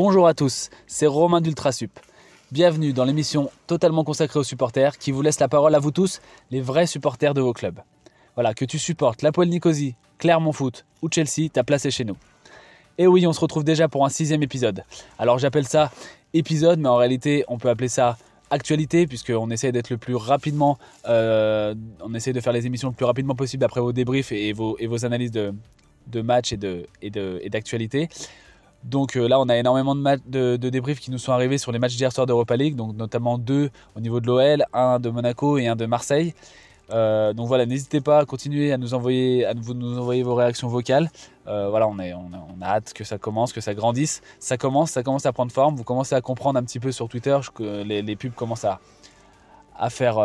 Bonjour à tous, c'est Romain d'Ultrasup. Bienvenue dans l'émission totalement consacrée aux supporters qui vous laisse la parole à vous tous, les vrais supporters de vos clubs. Voilà, que tu supportes la Poel Nicosie, Clermont Foot ou Chelsea, ta place est chez nous. Et oui, on se retrouve déjà pour un sixième épisode. Alors j'appelle ça épisode, mais en réalité on peut appeler ça actualité, puisqu'on essaie d'être le plus rapidement, euh, on essaie de faire les émissions le plus rapidement possible après vos débriefs et, vos, analyses de, matchs et d'actualité. Donc euh, là, on a énormément de, débriefs qui nous sont arrivés sur les matchs d'hier soir d'Europa League, donc notamment deux au niveau de l'OL, un de Monaco et un de Marseille. Euh, donc voilà, n'hésitez pas à continuer à nous envoyer, vos réactions vocales. Euh, voilà, on, a, hâte que ça commence, que ça grandisse. Ça commence, ça commence à prendre forme. Vous commencez à comprendre un petit peu sur Twitter que les, pubs commencent à, faire,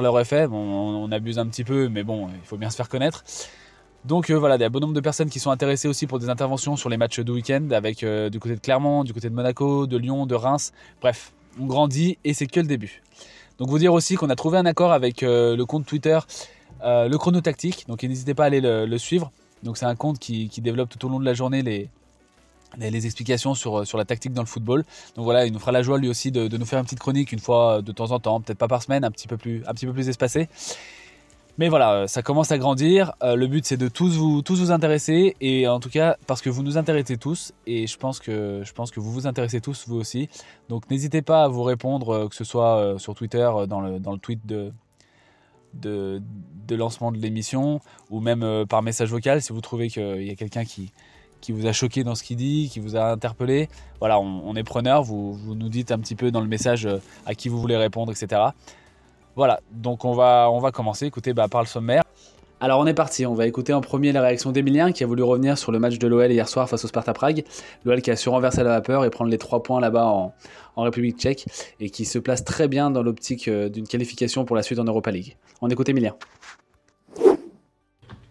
leur effet. On, abuse un petit peu, mais bon, il faut bien se faire connaître. Donc euh, voilà, il y a bon nombre de personnes qui sont intéressées aussi pour des interventions sur les matchs de week-end avec euh, du côté de Clermont, du côté de Monaco, de Lyon, de Reims. Bref, on grandit et c'est que le début. Donc vous dire aussi qu'on a trouvé un accord avec euh, le compte Twitter, le chrono tactique. Donc n'hésitez pas à aller le, suivre. Donc c'est un compte qui, développe tout au long de la journée les, explications sur, sur la tactique dans le football. Donc voilà, il nous fera la joie lui aussi de, nous faire une petite chronique une fois de temps en temps, peut-être pas par semaine, un petit peu plus, un petit peu plus espacé. Mais voilà, euh, ça commence à grandir. Euh, le but, c'est de tous vous, intéresser. Et en tout cas, parce que vous nous intéressez tous. Et je pense que, vous vous intéressez tous, vous aussi. Donc n'hésitez pas à vous répondre, euh, que ce soit sur Twitter, dans le, tweet de, lancement de l'émission, ou même par message vocal, si vous trouvez qu'il y a quelqu'un qui, qui vous a choqué dans ce qu'il dit, qui vous a interpellé. Voilà, on, on est preneur. Vous, vous nous dites un petit peu dans le message à qui vous voulez répondre, etc. Voilà, donc on va, on va commencer. Écoutez, bah, par le sommaire. Alors on est parti, on va écouter en premier la réaction d'Emilien qui a voulu revenir sur le match de l'OL hier soir face au Sparta Prague. L'OL qui a su renverser la vapeur et prendre les trois points là-bas en, République tchèque et qui se place très bien dans l'optique euh, d'une qualification pour la suite en Europa League. On écoute Emilien.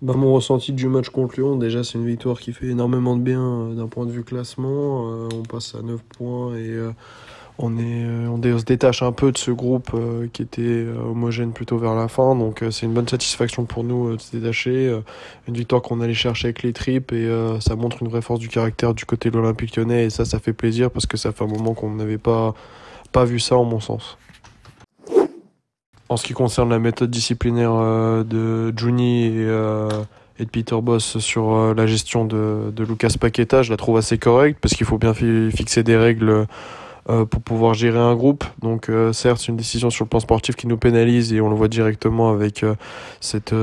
Bah, mon ressenti du match contre Lyon, déjà c'est une victoire qui fait énormément de bien euh, d'un point de vue classement. Euh, on passe à 9 points et euh, on, se détache un peu de ce groupe euh, qui était euh, homogène plutôt vers la fin. Donc c'est une bonne satisfaction pour nous de se détacher. une victoire qu'on allait chercher avec les tripes et ça montre une vraie force du caractère du côté de l'Olympique lyonnais. Et ça, ça fait plaisir parce que ça fait un moment qu'on n'avait pas, pas vu ça en mon sens. En ce qui concerne la méthode disciplinaire de Juni et, de Peter Boss sur la gestion de, Lucas Paqueta, je la trouve assez correcte parce qu'il faut bien fixer des règles pour pouvoir gérer un groupe. Donc euh, certes, c'est une décision sur le plan sportif qui nous pénalise et on le voit directement avec euh, cette,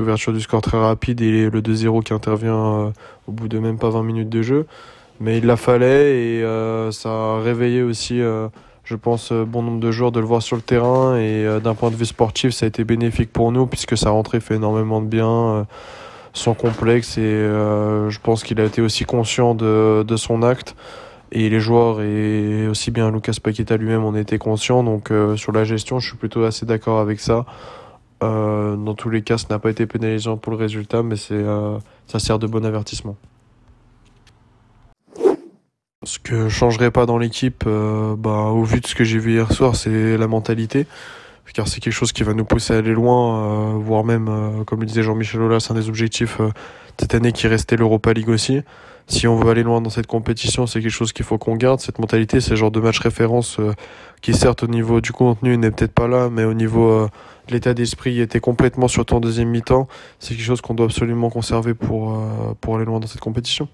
ouverture du score très rapide et le 2-0 qui intervient au bout de même pas 20 minutes de jeu. Mais il la fallait et ça a réveillé aussi je pense, bon nombre de joueurs de le voir sur le terrain. Et d'un point de vue sportif, ça a été bénéfique pour nous puisque sa rentrée fait énormément de bien, sans complexe. Et je pense qu'il a été aussi conscient de, de son acte. Et les joueurs et aussi bien Lucas Paqueta lui-même en étaient conscients. Donc euh, sur la gestion, je suis plutôt assez d'accord avec ça. Euh, dans tous les cas, ce n'a pas été pénalisant pour le résultat, mais euh, ça sert de bon avertissement. Ce que je changerais pas dans l'équipe, bah, au vu de ce que j'ai vu hier soir, c'est la mentalité. Car c'est quelque chose qui va nous pousser à aller loin, voire même, comme le disait Jean-Michel Aulas, un des objectifs cette année qui restait l'Europa League aussi si on veut aller loin dans cette compétition, c'est quelque chose qu'il faut qu'on garde. Cette mentalité, c'est le genre de match référence euh, qui, certes, au niveau du contenu, n'est peut-être pas là, mais au niveau euh, de l'état d'esprit, était complètement sur ton deuxième mi-temps. C'est quelque chose qu'on doit absolument conserver pour, euh, pour aller loin dans cette compétition.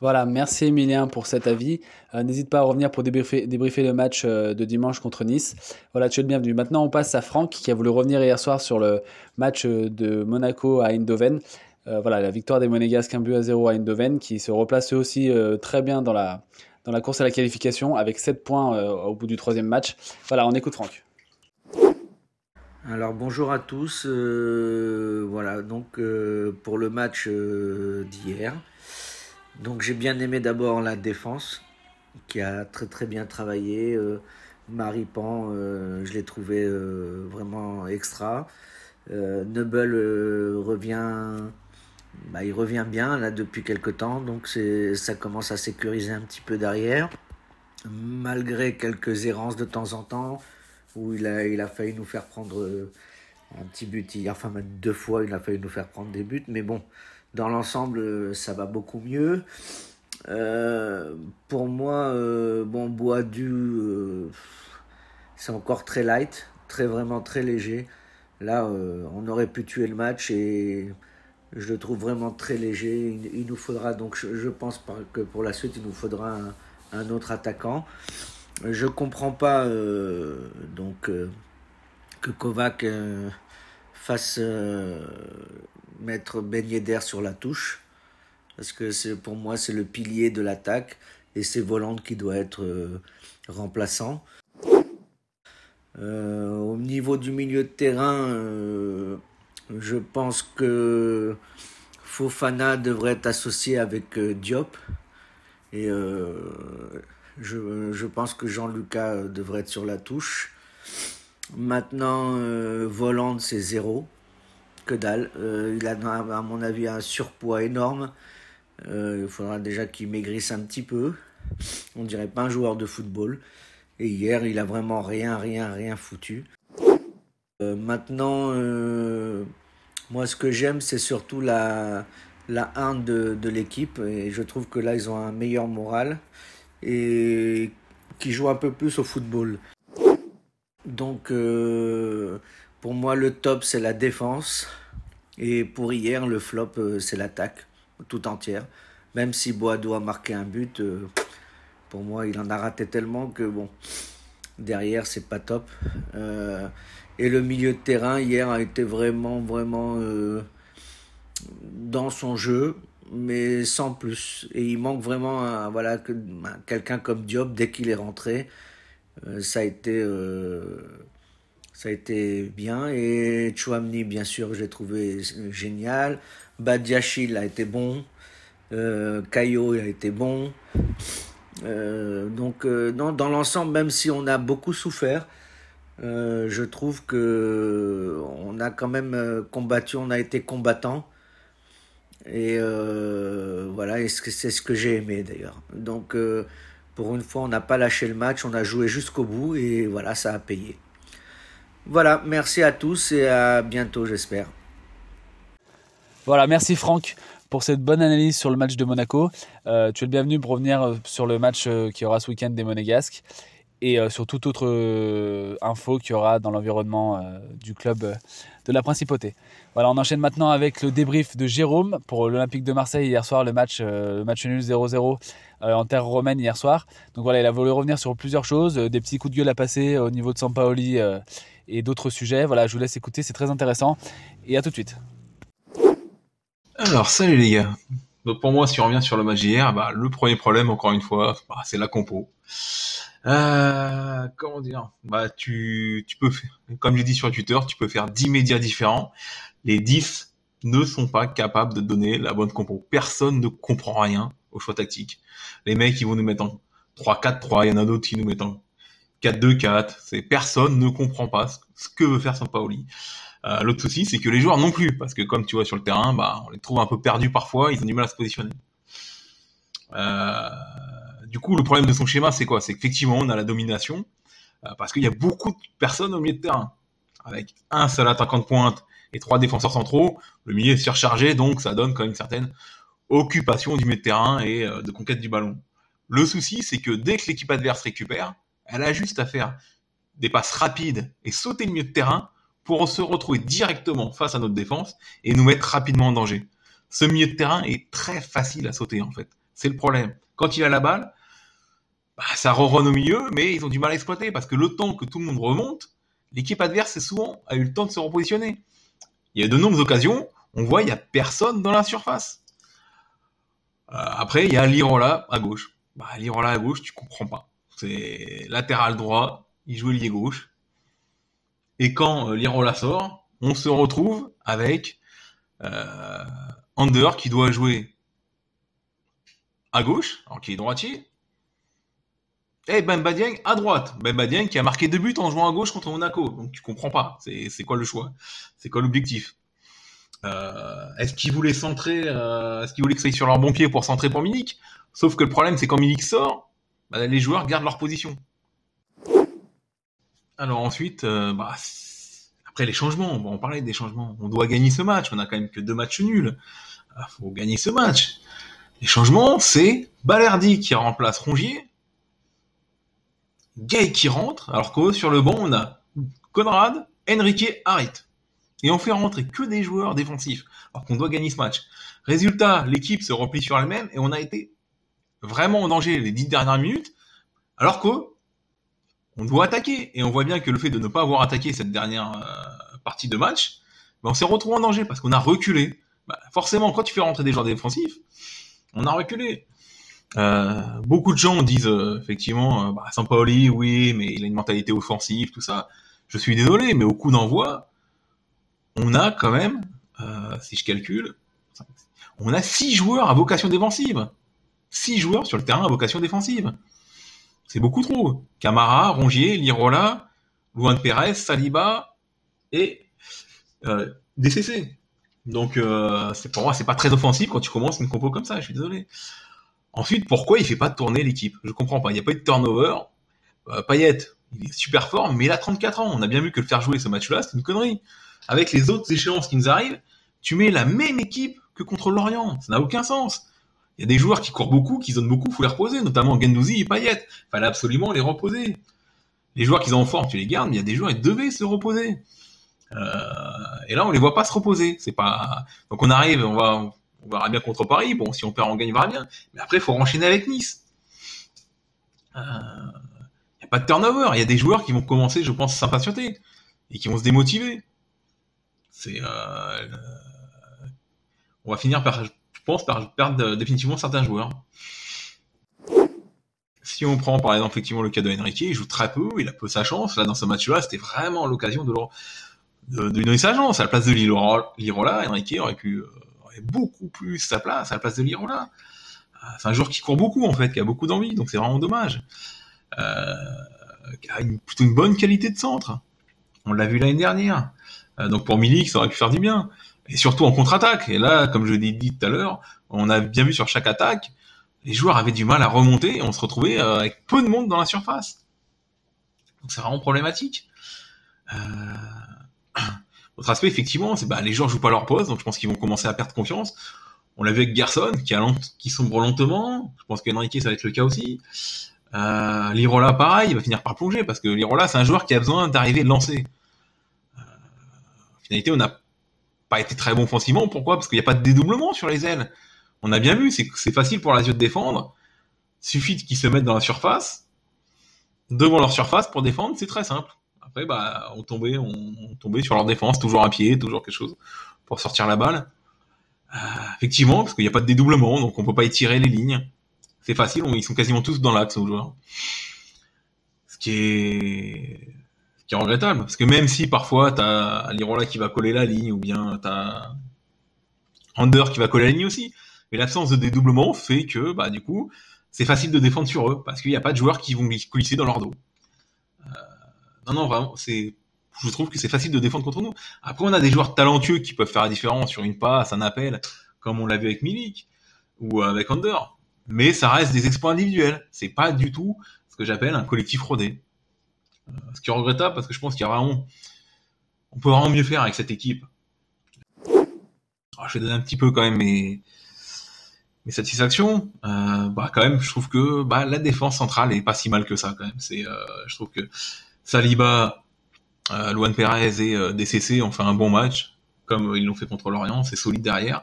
Voilà, merci Emilien pour cet avis. N'hésite pas à revenir pour débriefer, débriefer le match de dimanche contre Nice. Voilà, tu es le bienvenu. Maintenant, on passe à Franck qui a voulu revenir hier soir sur le match de Monaco à Eindhoven. Euh, voilà, la victoire des Monégasques, un but à 0 à Eindhoven, qui se replace aussi euh, très bien dans la, course à la qualification, avec 7 points euh, au bout du troisième match. Voilà, on écoute Franck. Alors bonjour à tous. voilà, donc pour le match d'hier. Donc j'ai bien aimé d'abord la défense, qui a très très bien travaillé. Marie Pan, je l'ai trouvé vraiment extra. Nubble revient bah, il revient bien là depuis quelques temps, donc ça commence à sécuriser un petit peu derrière, malgré quelques errances de temps en temps, où il a, il failli nous faire prendre euh, un petit but hier, enfin même deux fois il a failli nous faire prendre des buts, mais bon, dans l'ensemble ça va beaucoup mieux. Euh, pour moi, bon, Boadu, c'est encore très light, très vraiment très léger. Là, on aurait pu tuer le match et je le trouve vraiment très léger. Il, nous faudra donc, je, pense que pour la suite, il nous faudra un, autre attaquant. Je comprends pas donc que Kovac fasse mettre Ben d'air sur la touche. Parce que c'est pour moi, c'est le pilier de l'attaque. Et c'est Volant qui doit être euh, remplaçant. Euh, au niveau du milieu de terrain, euh, je pense que Fofana devrait être associé avec Diop. Et je, je, pense que Jean-Lucas devrait être sur la touche. Maintenant, Volant, c'est zéro que dalle. Euh, il a, à mon avis, un surpoids énorme. Euh, il faudra déjà qu'il maigrisse un petit peu. On dirait pas un joueur de football. Et hier, il a vraiment rien, rien, rien foutu. Euh, maintenant, moi, ce que j'aime, c'est surtout la, la 1 de, l'équipe. Et je trouve que là, ils ont un meilleur moral. Et qui jouent un peu plus au football. Donc, pour moi, le top, c'est la défense. Et pour hier, le flop, euh, c'est l'attaque tout entière. Même si Boado a marqué un but, euh, pour moi, il en a raté tellement que bon, derrière, c'est pas top. Euh, et le milieu de terrain, hier, a été vraiment, vraiment dans son jeu, mais sans plus. Et il manque vraiment voilà, que, quelqu'un comme Diop, dès qu'il est rentré, ça a été ça a été bien. Et Chouamni, bien sûr, j'ai trouvé génial. Badiachil a été bon. Euh, Caillot a été bon. Euh, donc, euh, dans l'ensemble, même si on a beaucoup souffert, euh, je trouve que on a quand même combattu, on a été combattant. Et voilà, c'est ce que j'ai aimé d'ailleurs. Donc, pour une fois, on n'a pas lâché le match, on a joué jusqu'au bout et voilà, ça a payé. Voilà, merci à tous et à bientôt, j'espère. Voilà, merci Franck pour cette bonne analyse sur le match de Monaco. Euh, tu es le bienvenu pour revenir euh, sur le match euh, qui aura ce week-end des Monégasques et sur toute autre info qu'il y aura dans l'environnement du club de la Principauté. Voilà, on enchaîne maintenant avec le débrief de Jérôme pour l'Olympique de Marseille hier soir, le match, match nul 0-0 en terre romaine hier soir. Donc voilà, il a voulu revenir sur plusieurs choses, des petits coups de gueule à passer au niveau de Sampaoli et d'autres sujets. Voilà, je vous laisse écouter, c'est très intéressant. Et à tout de suite. Alors, salut les gars. Donc pour moi, si on revient sur le match d'hier, bah, le premier problème, encore une fois, bah, c'est la compo. Euh, comment dire? Bah, tu, tu peux faire, comme j'ai dit sur Twitter, tu peux faire 10 médias différents. Les 10 ne sont pas capables de donner la bonne compo. Personne ne comprend rien au choix tactique. Les mecs, ils vont nous mettre en 3-4-3, il y en a d'autres qui nous mettent en 4-2-4, c'est personne ne comprend pas ce que veut faire Sampaoli. Euh, L'autre souci, c'est que les joueurs non plus, parce que comme tu vois sur le terrain, bah, on les trouve un peu perdus parfois, ils ont du mal à se positionner. Euh, du coup, le problème de son schéma, c'est quoi? C'est qu'effectivement, on a la domination, euh, parce qu'il y a beaucoup de personnes au milieu de terrain. Avec un seul attaquant de pointe et trois défenseurs centraux, le milieu est surchargé, donc ça donne quand même une certaine occupation du milieu de terrain et euh, de conquête du ballon. Le souci, c'est que dès que l'équipe adverse récupère, elle a juste à faire des passes rapides et sauter le milieu de terrain pour se retrouver directement face à notre défense et nous mettre rapidement en danger. Ce milieu de terrain est très facile à sauter en fait. C'est le problème. Quand il a la balle, bah, ça ronronne au milieu, mais ils ont du mal à exploiter parce que le temps que tout le monde remonte, l'équipe adverse souvent a eu le temps de se repositionner. Il y a de nombreuses occasions, on voit il y a personne dans la surface. Euh, après, il y a Lirola à gauche. Bah, Lirola à gauche, tu comprends pas. C'est latéral droit, il joue lié gauche. Et quand euh, Lirola sort, on se retrouve avec euh, Under qui doit jouer à gauche, alors qu'il est droitier. Et Ben Badieng à droite. Ben Badieng qui a marqué deux buts en jouant à gauche contre Monaco. Donc tu comprends pas. C'est quoi le choix? C'est quoi l'objectif? Euh, Est-ce qu'il voulait centrer Est-ce qu'il voulait que ça sur leur bon pied pour centrer pour Milik? Sauf que le problème, c'est quand Milik sort, bah, les joueurs gardent leur position. Alors ensuite, euh, bah, après les changements, on va parler des changements. On doit gagner ce match. On a quand même que deux matchs nuls. Il ah, faut gagner ce match. Les changements, c'est Balerdi qui remplace Rongier, Gay qui rentre, alors que sur le banc, on a Conrad, Enrique, Harit. Et on fait rentrer que des joueurs défensifs, alors qu'on doit gagner ce match. Résultat, l'équipe se replie sur elle-même et on a été vraiment en danger les dix dernières minutes, alors que on doit attaquer. Et on voit bien que le fait de ne pas avoir attaqué cette dernière euh, partie de match, ben on s'est retrouvé en danger parce qu'on a reculé. Ben, forcément, quand tu fais rentrer des joueurs défensifs, on a reculé. Euh, beaucoup de gens disent euh, effectivement, euh, bah, Sampaoli, oui, mais il a une mentalité offensive, tout ça. Je suis désolé, mais au coup d'envoi, on a quand même, si je calcule, on a six joueurs à vocation défensive. Six joueurs sur le terrain à vocation défensive. C'est beaucoup trop. Camara, Rongier, Lirola, Luan Perez, Saliba et DCC. Donc pour moi c'est pas très offensif quand tu commences une compo comme ça. Je suis désolé. Ensuite, pourquoi il fait pas tourner l'équipe? Je comprends pas. Il n'y a pas eu de turnover. Euh, il est super fort, mais il a 34 ans. On a bien vu que le faire jouer ce match-là, c'est une connerie. Avec les autres échéances qui nous arrivent, tu mets la même équipe que contre l'Orient. Ça n'a aucun sens. Il y a des joueurs qui courent beaucoup, qui zonent beaucoup, faut les reposer, notamment Gendouzi et Payet. Fallait absolument les reposer. Les joueurs qui sont en forme, tu les gardes, mais il y a des joueurs qui devaient se reposer. Euh, et là, on les voit pas se reposer. C'est pas. Donc on arrive, on va, on verra bien contre Paris. Bon, si on perd, on gagne, on verra bien. Mais après, il faut enchaîner avec Nice. Il euh, n'y a pas de turnover. Il y a des joueurs qui vont commencer, je pense, à s'impatienter et qui vont se démotiver. C'est. Euh, on va finir par, je pense, par perdre définitivement certains joueurs. Si on prend par exemple effectivement le cas de Henrique, il joue très peu, il a peu sa chance. Là, dans ce match-là, c'était vraiment l'occasion de, lui donner sa chance. À la place de Lirola, Henrique aurait pu euh, beaucoup plus sa place à la place de Lirola. Euh, C'est un joueur qui court beaucoup en fait, qui a beaucoup d'envie, donc c'est vraiment dommage. Euh, a une, plutôt une bonne qualité de centre. On l'a vu l'année dernière. Euh, donc pour Milik, ça aurait pu faire du bien. Et surtout en contre-attaque. Et là, comme je l'ai dit tout à l'heure, on a bien vu sur chaque attaque, les joueurs avaient du mal à remonter et on se retrouvait euh, avec peu de monde dans la surface. Donc c'est vraiment problématique. Autre aspect, effectivement, c'est bah, les joueurs jouent pas leur poste, donc je pense qu'ils vont commencer à perdre confiance. On l'a vu avec Gerson, qui, a qui sombre lentement. Je pense qu'Enrique, ça va être le cas aussi. Euh, Lirola, pareil, il va finir par plonger, parce que Lirola, c'est un joueur qui a besoin d'arriver de lancer. Euh, en finalité, on n'a pas été très bon offensivement. Pourquoi? Parce qu'il n'y a pas de dédoublement sur les ailes. On a bien vu, c'est facile pour Lazio de défendre. Suffit qu'ils se mettent dans la surface, devant leur surface pour défendre, c'est très simple. Après, bah, on tombait, sur leur défense, toujours à pied, toujours quelque chose pour sortir la balle. Euh, effectivement, parce qu'il n'y a pas de dédoublement, donc on peut pas étirer les lignes. C'est facile, ils sont quasiment tous dans l'axe, nos joueurs. Ce qui est, regrettable, parce que même si parfois t'as Lirola qui va coller la ligne, ou bien t'as Under qui va coller la ligne aussi, mais l'absence de dédoublement fait que, bah, du coup, c'est facile de défendre sur eux, parce qu'il n'y a pas de joueurs qui vont glisser dans leur dos. Euh, non, non, vraiment, c'est, je trouve que c'est facile de défendre contre nous. Après, on a des joueurs talentueux qui peuvent faire la différence sur une passe, un appel, comme on l'a vu avec Milik, ou avec Under. Mais ça reste des exploits individuels. C'est pas du tout ce que j'appelle un collectif rodé. Euh, ce qui est regrettable, parce que je pense qu'il y a vraiment, on peut vraiment mieux faire avec cette équipe. Alors, je vais donner un petit peu quand même mes, mes satisfactions. Euh, bah quand même, je trouve que bah, la défense centrale est pas si mal que ça quand même. C'est, euh, je trouve que Saliba, euh, Luan Perez et euh, DCC ont fait un bon match, comme ils l'ont fait contre l'Orient. C'est solide derrière.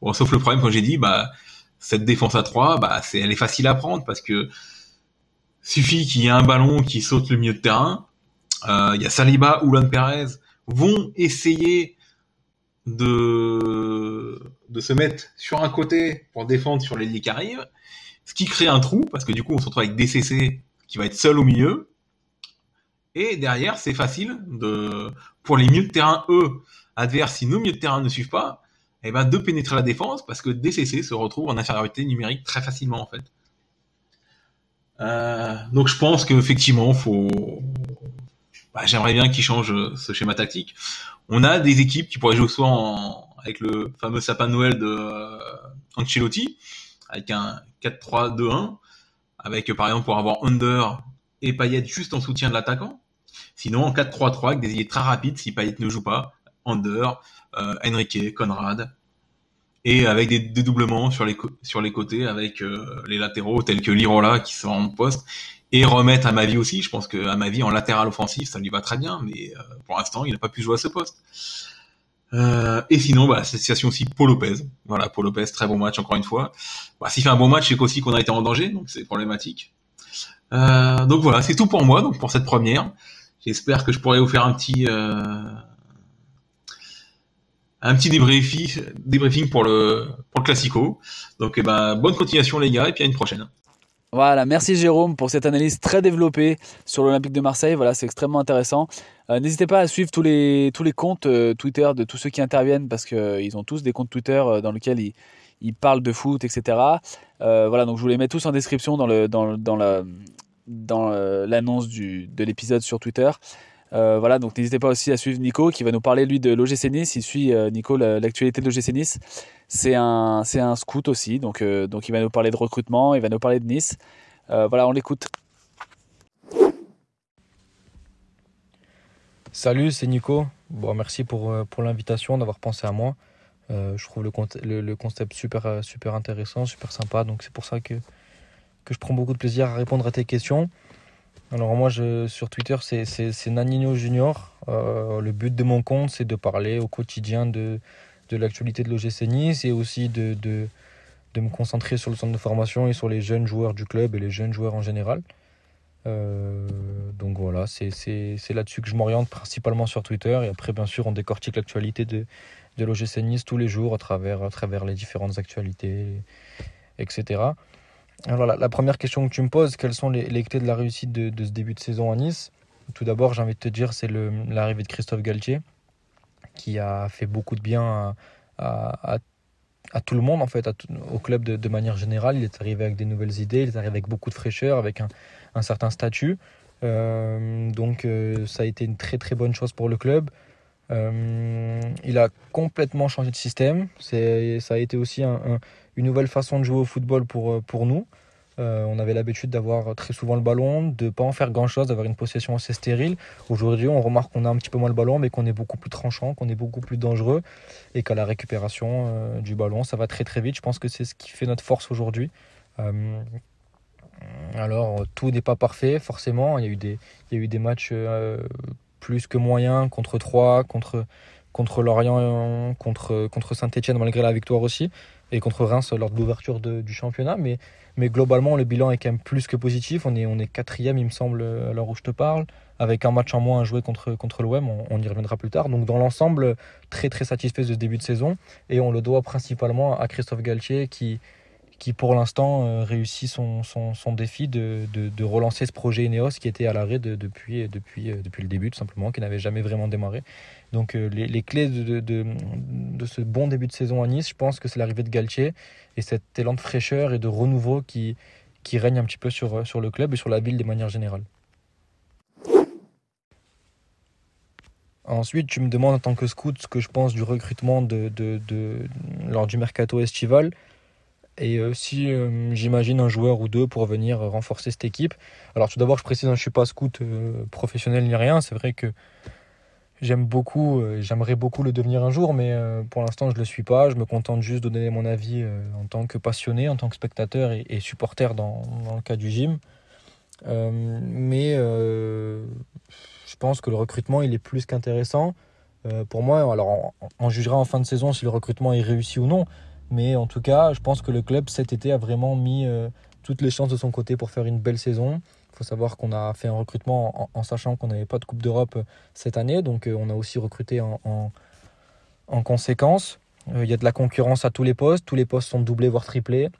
Bon, sauf le problème, comme j'ai dit, bah cette défense à 3, bah elle est facile à prendre parce que suffit qu'il y ait un ballon qui saute le milieu de terrain. Euh, Il y a Saliba ou Luan Perez vont essayer de, de se mettre sur un côté pour défendre sur l'ailier qui arrive, ce qui crée un trou, parce que du coup on se retrouve avec DCC qui va être seul au milieu, et derrière c'est facile pour les milieux de terrain, eux, adverses, si nos milieux de terrain ne suivent pas, eh ben, de pénétrer la défense, parce que DCC se retrouve en infériorité numérique très facilement en fait. Euh, donc je pense qu'effectivement, faut, bah, j'aimerais bien qu'ils changent ce schéma tactique. On a des équipes qui pourraient jouer soit avec le fameux sapin de Noël de euh, Ancelotti, avec un 4-3-2-1, avec par exemple pour avoir Under et Payet juste en soutien de l'attaquant. Sinon en 4-3-3 avec des idées très rapides si Payet ne joue pas, Under, euh, Enrique, Conrad et avec des dédoublements sur les, côtés, avec euh, les latéraux tels que Lirola qui sont en poste, et remettre à ma vie aussi. Je pense que à ma vie en latéral offensif, ça lui va très bien, mais euh, pour l'instant, il n'a pas pu jouer à ce poste. Et sinon, bah, situation aussi, Paul Lopez. Voilà, Paul Lopez, très bon match encore une fois. Bah, S'il fait un bon match, c'est aussi qu'on a été en danger, donc c'est problématique. Donc voilà, c'est tout pour moi, pour cette première. J'espère que je pourrai vous faire un petit euh, un petit débriefing, débriefing pour le pour le classico. Donc eh ben bonne continuation les gars et puis à une prochaine. Voilà, merci Jérôme pour cette analyse très développée sur l'Olympique de Marseille. Voilà, c'est extrêmement intéressant. Euh, n'hésitez pas à suivre tous les, tous les comptes euh, Twitter de tous ceux qui interviennent parce qu'ils ont tous des comptes Twitter dans lesquels ils, ils, parlent de foot, etc. voilà, donc je vous les mets tous en description dans, le, dans, dans la dans l'annonce de l'épisode sur Twitter. voilà, donc n'hésitez pas aussi à suivre Nico qui va nous parler lui de l'OGC Nice. Il suit Nico l'actualité de l'OGC Nice. C'est un, un scout aussi, donc, donc il va nous parler de recrutement, il va nous parler de Nice. voilà, on l'écoute. Salut, c'est Nico. Bon, merci pour, euh, pour l'invitation, d'avoir pensé à moi. Euh, je trouve le, le, concept super, euh, super intéressant, super sympa. Donc c'est pour ça que, que je prends beaucoup de plaisir à répondre à tes questions. Alors moi, je, sur Twitter, c'est Nanino Junior. le but de mon compte, c'est de parler au quotidien de, de l'actualité de l'OGC Nice et aussi de, de, de, me concentrer sur le centre de formation et sur les jeunes joueurs du club et les jeunes joueurs en général. Euh, donc voilà, c'est là-dessus que je m'oriente principalement sur Twitter. Et après, bien sûr, on décortique l'actualité de, de l'OGC Nice tous les jours à travers, à travers les différentes actualités, etc. Alors la, première question que tu me poses, quelles sont les, clés de la réussite de, ce début de saison à Nice? Tout d'abord, j'ai envie de te dire, c'est l'arrivée de Christophe Galtier, qui a fait beaucoup de bien à, tout le monde, en fait, au club de, manière générale. Il est arrivé avec des nouvelles idées, il est arrivé avec beaucoup de fraîcheur, avec un, un certain statut. Euh, donc euh, ça a été une très très bonne chose pour le club. Euh, il a complètement changé de système. Ça a été aussi une nouvelle façon de jouer au football pour, pour nous. on avait l'habitude d'avoir très souvent le ballon, de ne pas en faire grand-chose, d'avoir une possession assez stérile. Aujourd'hui, on remarque qu'on a un petit peu moins le ballon, mais qu'on est beaucoup plus tranchant, qu'on est beaucoup plus dangereux et qu'à la récupération du ballon, ça va très très vite. Je pense que c'est ce qui fait notre force aujourd'hui. Alors, tout n'est pas parfait, forcément. Il y a eu des, il y a eu des matchs euh, plus que moyens contre Troyes, contre, contre Lorient, contre, contre Saint-Etienne, malgré la victoire aussi, et contre Reims lors de l'ouverture du championnat. Mais, mais globalement, le bilan est quand même plus que positif. On est, on est quatrième, il me semble, à l'heure où je te parle, avec un match en moins à jouer contre, contre l'OM. On, on, y reviendra plus tard. Donc, dans l'ensemble, très, très satisfait de ce début de saison. Et on le doit principalement à Christophe Galtier qui qui pour l'instant euh, réussit son, son, défi de, de, relancer ce projet Eneos qui était à l'arrêt depuis, depuis, euh, depuis le début tout simplement, qui n'avait jamais vraiment démarré. Donc euh, les, les, clés de, ce bon début de saison à Nice, je pense que c'est l'arrivée de Galtier et cet élan de fraîcheur et de renouveau qui, qui règne un petit peu sur, sur le club et sur la ville de manière générale. Ensuite, tu me demandes en tant que scout ce que je pense du recrutement de, de lors du mercato estival. Et euh, si euh, j'imagine un joueur ou deux pour venir renforcer cette équipe. Alors tout d'abord, je précise, hein, je ne suis pas scout euh, professionnel ni rien. C'est vrai que j'aime beaucoup, j'aimerais beaucoup le devenir un jour, mais pour l'instant, je ne le suis pas. Je me contente juste de donner mon avis en tant que passionné, en tant que spectateur et, supporter dans, le cas du gym. mais je pense que le recrutement, il est plus qu'intéressant. pour moi, alors on jugera en fin de saison si le recrutement est réussi ou non. Mais en tout cas, je pense que le club cet été a vraiment mis euh, toutes les chances de son côté pour faire une belle saison. Il faut savoir qu'on a fait un recrutement en, sachant qu'on n'avait pas de Coupe d'Europe euh, cette année. Donc euh, on a aussi recruté en, en, conséquence. Il y a de la concurrence à tous les postes. Tous les postes sont doublés, voire triplés.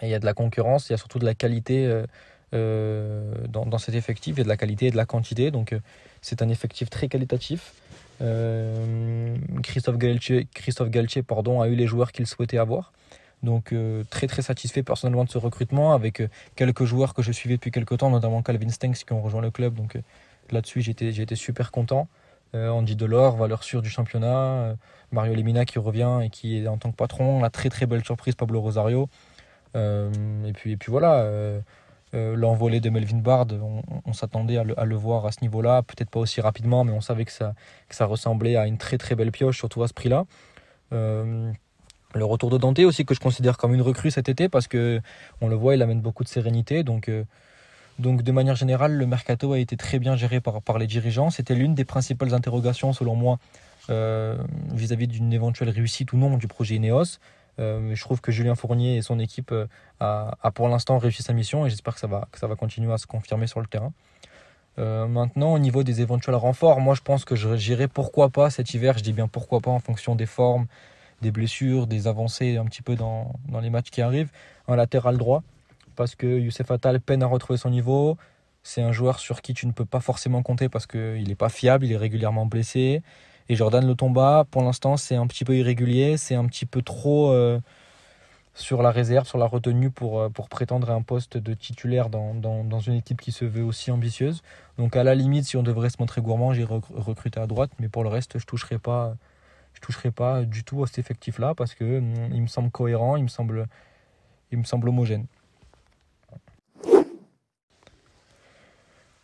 Et il y a de la concurrence, il y a surtout de la qualité dans, dans, cet effectif. Il y a de la qualité et de la quantité. Donc c'est un effectif très qualitatif. Euh, Christophe Galtier, Christophe Galtier pardon, a eu les joueurs qu'il souhaitait avoir. Donc euh, très très satisfait personnellement de ce recrutement avec euh, quelques joueurs que je suivais depuis quelques temps, notamment Calvin Stenks qui ont rejoint le club. Donc là-dessus j'étais, j'étais super content. Andy Delors, valeur sûre du championnat. Mario Lemina qui revient et qui est en tant que patron. La très très belle surprise Pablo Rosario. et, puis, et puis voilà l'envolée de Melvin Bard, on, s'attendait à, le, voir à ce niveau-là, peut-être pas aussi rapidement, mais on savait que ça, ressemblait à une très très belle pioche, surtout à ce prix-là. Euh, Le retour de Dante aussi que je considère comme une recrue cet été parce que on le voit, il amène beaucoup de sérénité. Donc, euh, donc de manière générale, le mercato a été très bien géré par, les dirigeants. C'était l'une des principales interrogations selon moi euh, vis-à-vis d'une éventuelle réussite ou non du projet Ineos. Euh, je trouve que Julien Fournier et son équipe a, a, pour l'instant réussi sa mission et j'espère que ça va que ça va continuer à se confirmer sur le terrain. maintenant, au niveau des éventuels renforts, moi je pense que j'irai pourquoi pas cet hiver. Je dis bien pourquoi pas en fonction des formes, des blessures, des avancées un petit peu dans, dans les matchs qui arrivent. Un latéral droit, parce que Youssef Attal peine à retrouver son niveau. C'est un joueur sur qui tu ne peux pas forcément compter parce qu'il n'est pas fiable, il est régulièrement blessé. Et Jordan Le Tomba, pour l'instant, c'est un petit peu irrégulier, c'est un petit peu trop euh, sur la réserve, sur la retenue pour, euh, pour prétendre à un poste de titulaire dans, dans, une équipe qui se veut aussi ambitieuse. Donc à la limite, si on devrait se montrer gourmand, j'irai recruter à droite, mais pour le reste, je ne toucherai pas je toucherai pas du tout à cet effectif-là parce que hum, il me semble cohérent, il me semble, il me semble homogène.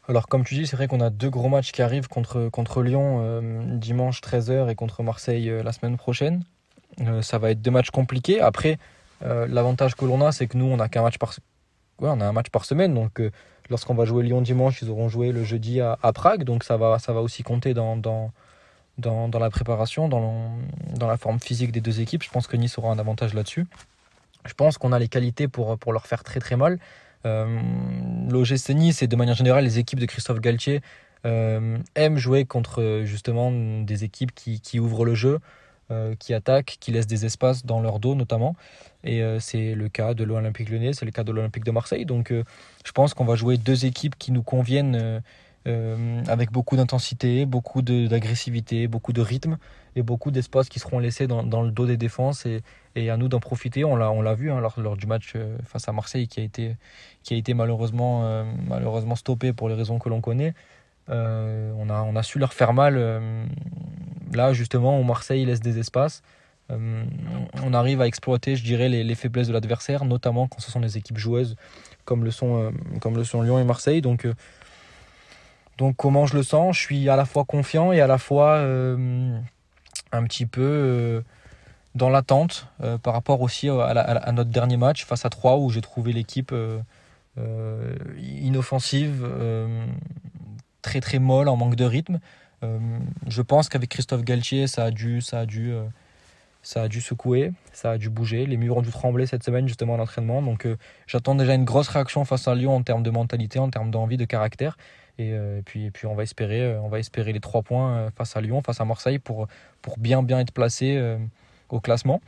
Alors comme tu dis, c'est vrai qu'on a deux gros matchs qui arrivent contre, contre Lyon euh, dimanche 13h et contre Marseille euh, la semaine prochaine. Euh, ça va être deux matchs compliqués. Après, l'avantage que l'on a, c'est que nous, on a qu'un match par ouais, on a un match par semaine. Donc lorsqu'on va jouer Lyon dimanche, ils auront joué le jeudi à, à, Prague. Donc ça va, ça va aussi compter dans, dans, dans, dans la préparation, dans, dans, la forme physique des deux équipes. Je pense que Nice aura un avantage là-dessus. Je pense qu'on a les qualités pour, pour leur faire très très mal. Euh, L'OGC Nice et de manière générale les équipes de Christophe Galtier euh, aiment jouer contre justement des équipes qui, ouvrent le jeu, euh, qui attaquent, qui laissent des espaces dans leur dos notamment. Et c'est le cas de l'Olympique Lyonnais, c'est le cas de l'Olympique de Marseille. Donc je pense qu'on va jouer deux équipes qui nous conviennent avec beaucoup d'intensité, beaucoup d'agressivité, beaucoup de rythme et beaucoup d'espace qui seront laissés dans, le dos des défenses et, à nous d'en profiter. On l'a vu hein, lors, lors, du match euh, face à Marseille qui a été, qui a été malheureusement, euh, malheureusement stoppé pour les raisons que l'on connaît. Euh, on, a, on a su leur faire mal là justement où Marseille laisse des espaces. On arrive à exploiter, je dirais, les, les faiblesses de l'adversaire, notamment quand ce sont des équipes joueuses comme le sont, comme le sont Lyon et Marseille. Donc donc comment je le sens? Je suis à la fois confiant et à la fois un petit peu euh, dans l'attente euh, par rapport aussi à, la, à, notre dernier match face à 3 où j'ai trouvé l'équipe euh, euh, inoffensive, très très molle, en manque de rythme. je pense qu'avec Christophe Galtier, ça a dû, ça a dû ça a dû secouer, ça a dû bouger. Les murs ont dû trembler cette semaine justement à l'entraînement. Donc euh, j'attends déjà une grosse réaction face à Lyon en termes de mentalité, en termes d'envie, de caractère. Et, euh, et, puis, et puis on va espérer, euh, on va espérer les trois points face à Lyon, face à Marseille pour, bien bien être placé euh, au classement.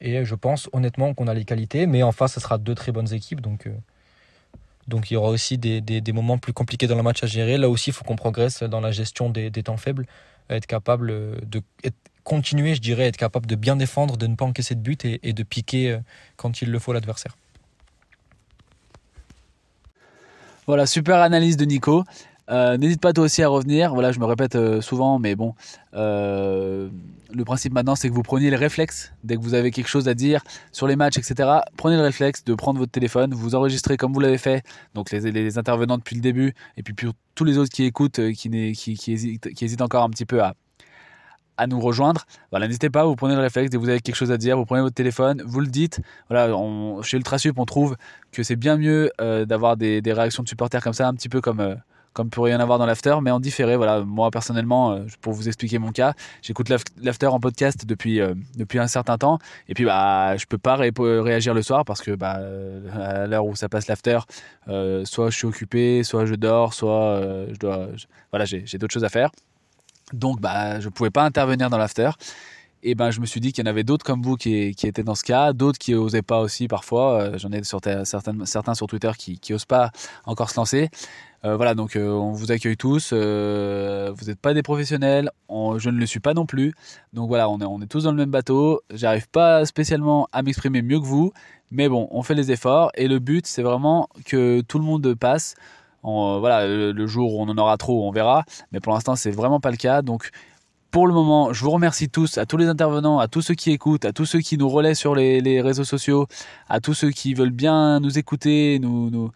Et je pense honnêtement qu'on a les qualités, mais en face ce sera deux très bonnes équipes. Donc il y aura aussi des, moments plus compliqués dans le match à gérer. Là aussi, il faut qu'on progresse dans la gestion des, temps faibles, être capable de continuer, je dirais, être capable de bien défendre, de ne pas encaisser de but et, de piquer euh, quand il le faut l'adversaire. Voilà, super analyse de Nico. Euh, N'hésite pas toi aussi à revenir. Voilà, je me répète euh, souvent, mais bon, euh, le principe maintenant, c'est que vous preniez le réflexe dès que vous avez quelque chose à dire sur les matchs, etc. Prenez le réflexe de prendre votre téléphone, vous enregistrez comme vous l'avez fait, donc les, intervenants depuis le début, et puis pour tous les autres qui écoutent, qui hésitent encore un petit peu à, à nous rejoindre. Voilà, n'hésitez pas, vous prenez le réflexe, dès que vous avez quelque chose à dire, vous prenez votre téléphone, vous le dites. Voilà, chez Ultrasup, on trouve que c'est bien mieux euh, d'avoir des, réactions de supporters comme ça, un petit peu comme, euh, comme pourrait y en avoir dans l'after, mais en différé. Voilà, moi personnellement, euh, pour vous expliquer mon cas, j'écoute l'after en podcast depuis, depuis un certain temps, et puis bah, je peux pas ré réagir le soir parce que bah, à l'heure où ça passe l'after, soit je suis occupé, soit je dors, soit je dois, voilà, j'ai d'autres choses à faire. Donc, bah, je ne pouvais pas intervenir dans l'after. Et ben, je me suis dit qu'il y en avait d'autres comme vous qui, étaient dans ce cas, d'autres qui n'osaient pas aussi parfois. Euh, J'en ai certains, certains sur Twitter qui n'osent pas encore se lancer. Euh, voilà, donc euh, on vous accueille tous. Vous n'êtes pas des professionnels, on, je ne le suis pas non plus. Donc voilà, on est, on est tous dans le même bateau. J'arrive pas spécialement à m'exprimer mieux que vous, mais bon, on fait les efforts. Et le but, c'est vraiment que tout le monde passe. En, voilà, le, jour où on en aura trop, on verra. Mais pour l'instant, c'est vraiment pas le cas. Donc, pour le moment, je vous remercie tous, à tous les intervenants, à tous ceux qui écoutent, à tous ceux qui nous relaient sur les, les réseaux sociaux, à tous ceux qui veulent bien nous écouter, nous,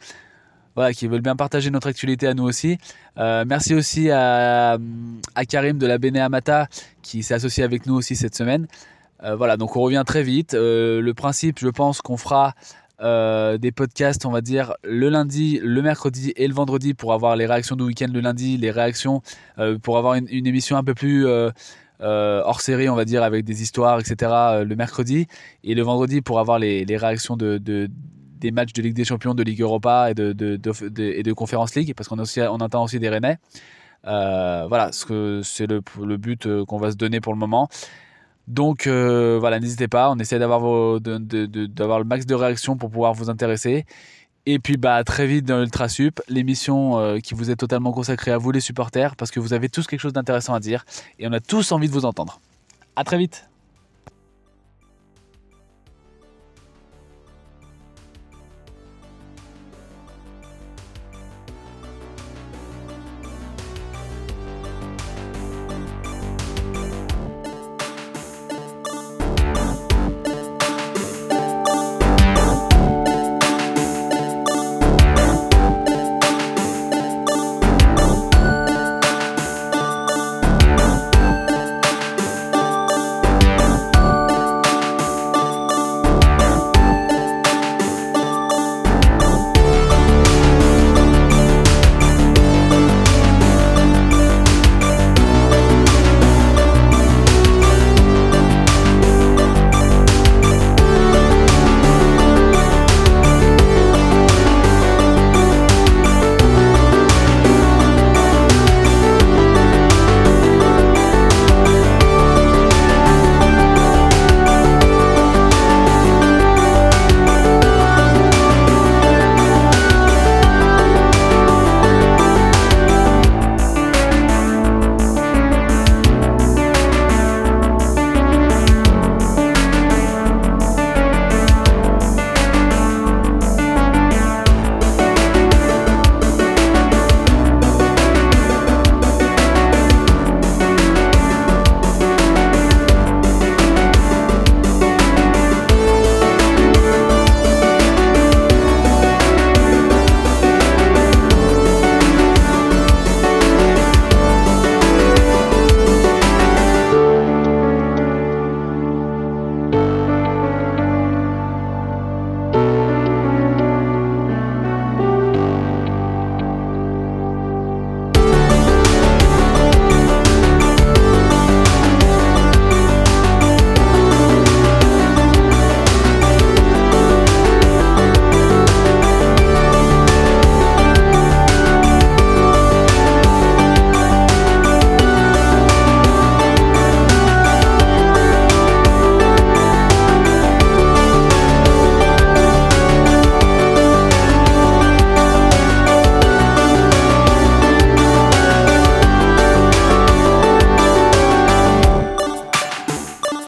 voilà, qui veulent bien partager notre actualité à nous aussi. Euh, merci aussi à, à, Karim de la Bene Amata qui s'est associé avec nous aussi cette semaine. voilà, donc on revient très vite. le principe, je pense qu'on fera des podcasts, on va dire, le lundi, le mercredi et le vendredi pour avoir les réactions du week-end le lundi, les réactions pour avoir une, émission un peu plus hors série, on va dire, avec des histoires, etc. le mercredi et le vendredi pour avoir les, réactions de, des matchs de Ligue des Champions, de Ligue Europa et de, et de Conference League parce qu'on on entend aussi des Rennais. Euh, voilà, c'est le, but euh, qu'on va se donner pour le moment. Donc euh, voilà, n'hésitez pas, on essaie d'avoir le max de réactions pour pouvoir vous intéresser. Et puis bah très vite dans l'Ultra Sup, l'émission qui vous est totalement consacrée à vous les supporters parce que vous avez tous quelque chose d'intéressant à dire et on a tous envie de vous entendre. À très vite.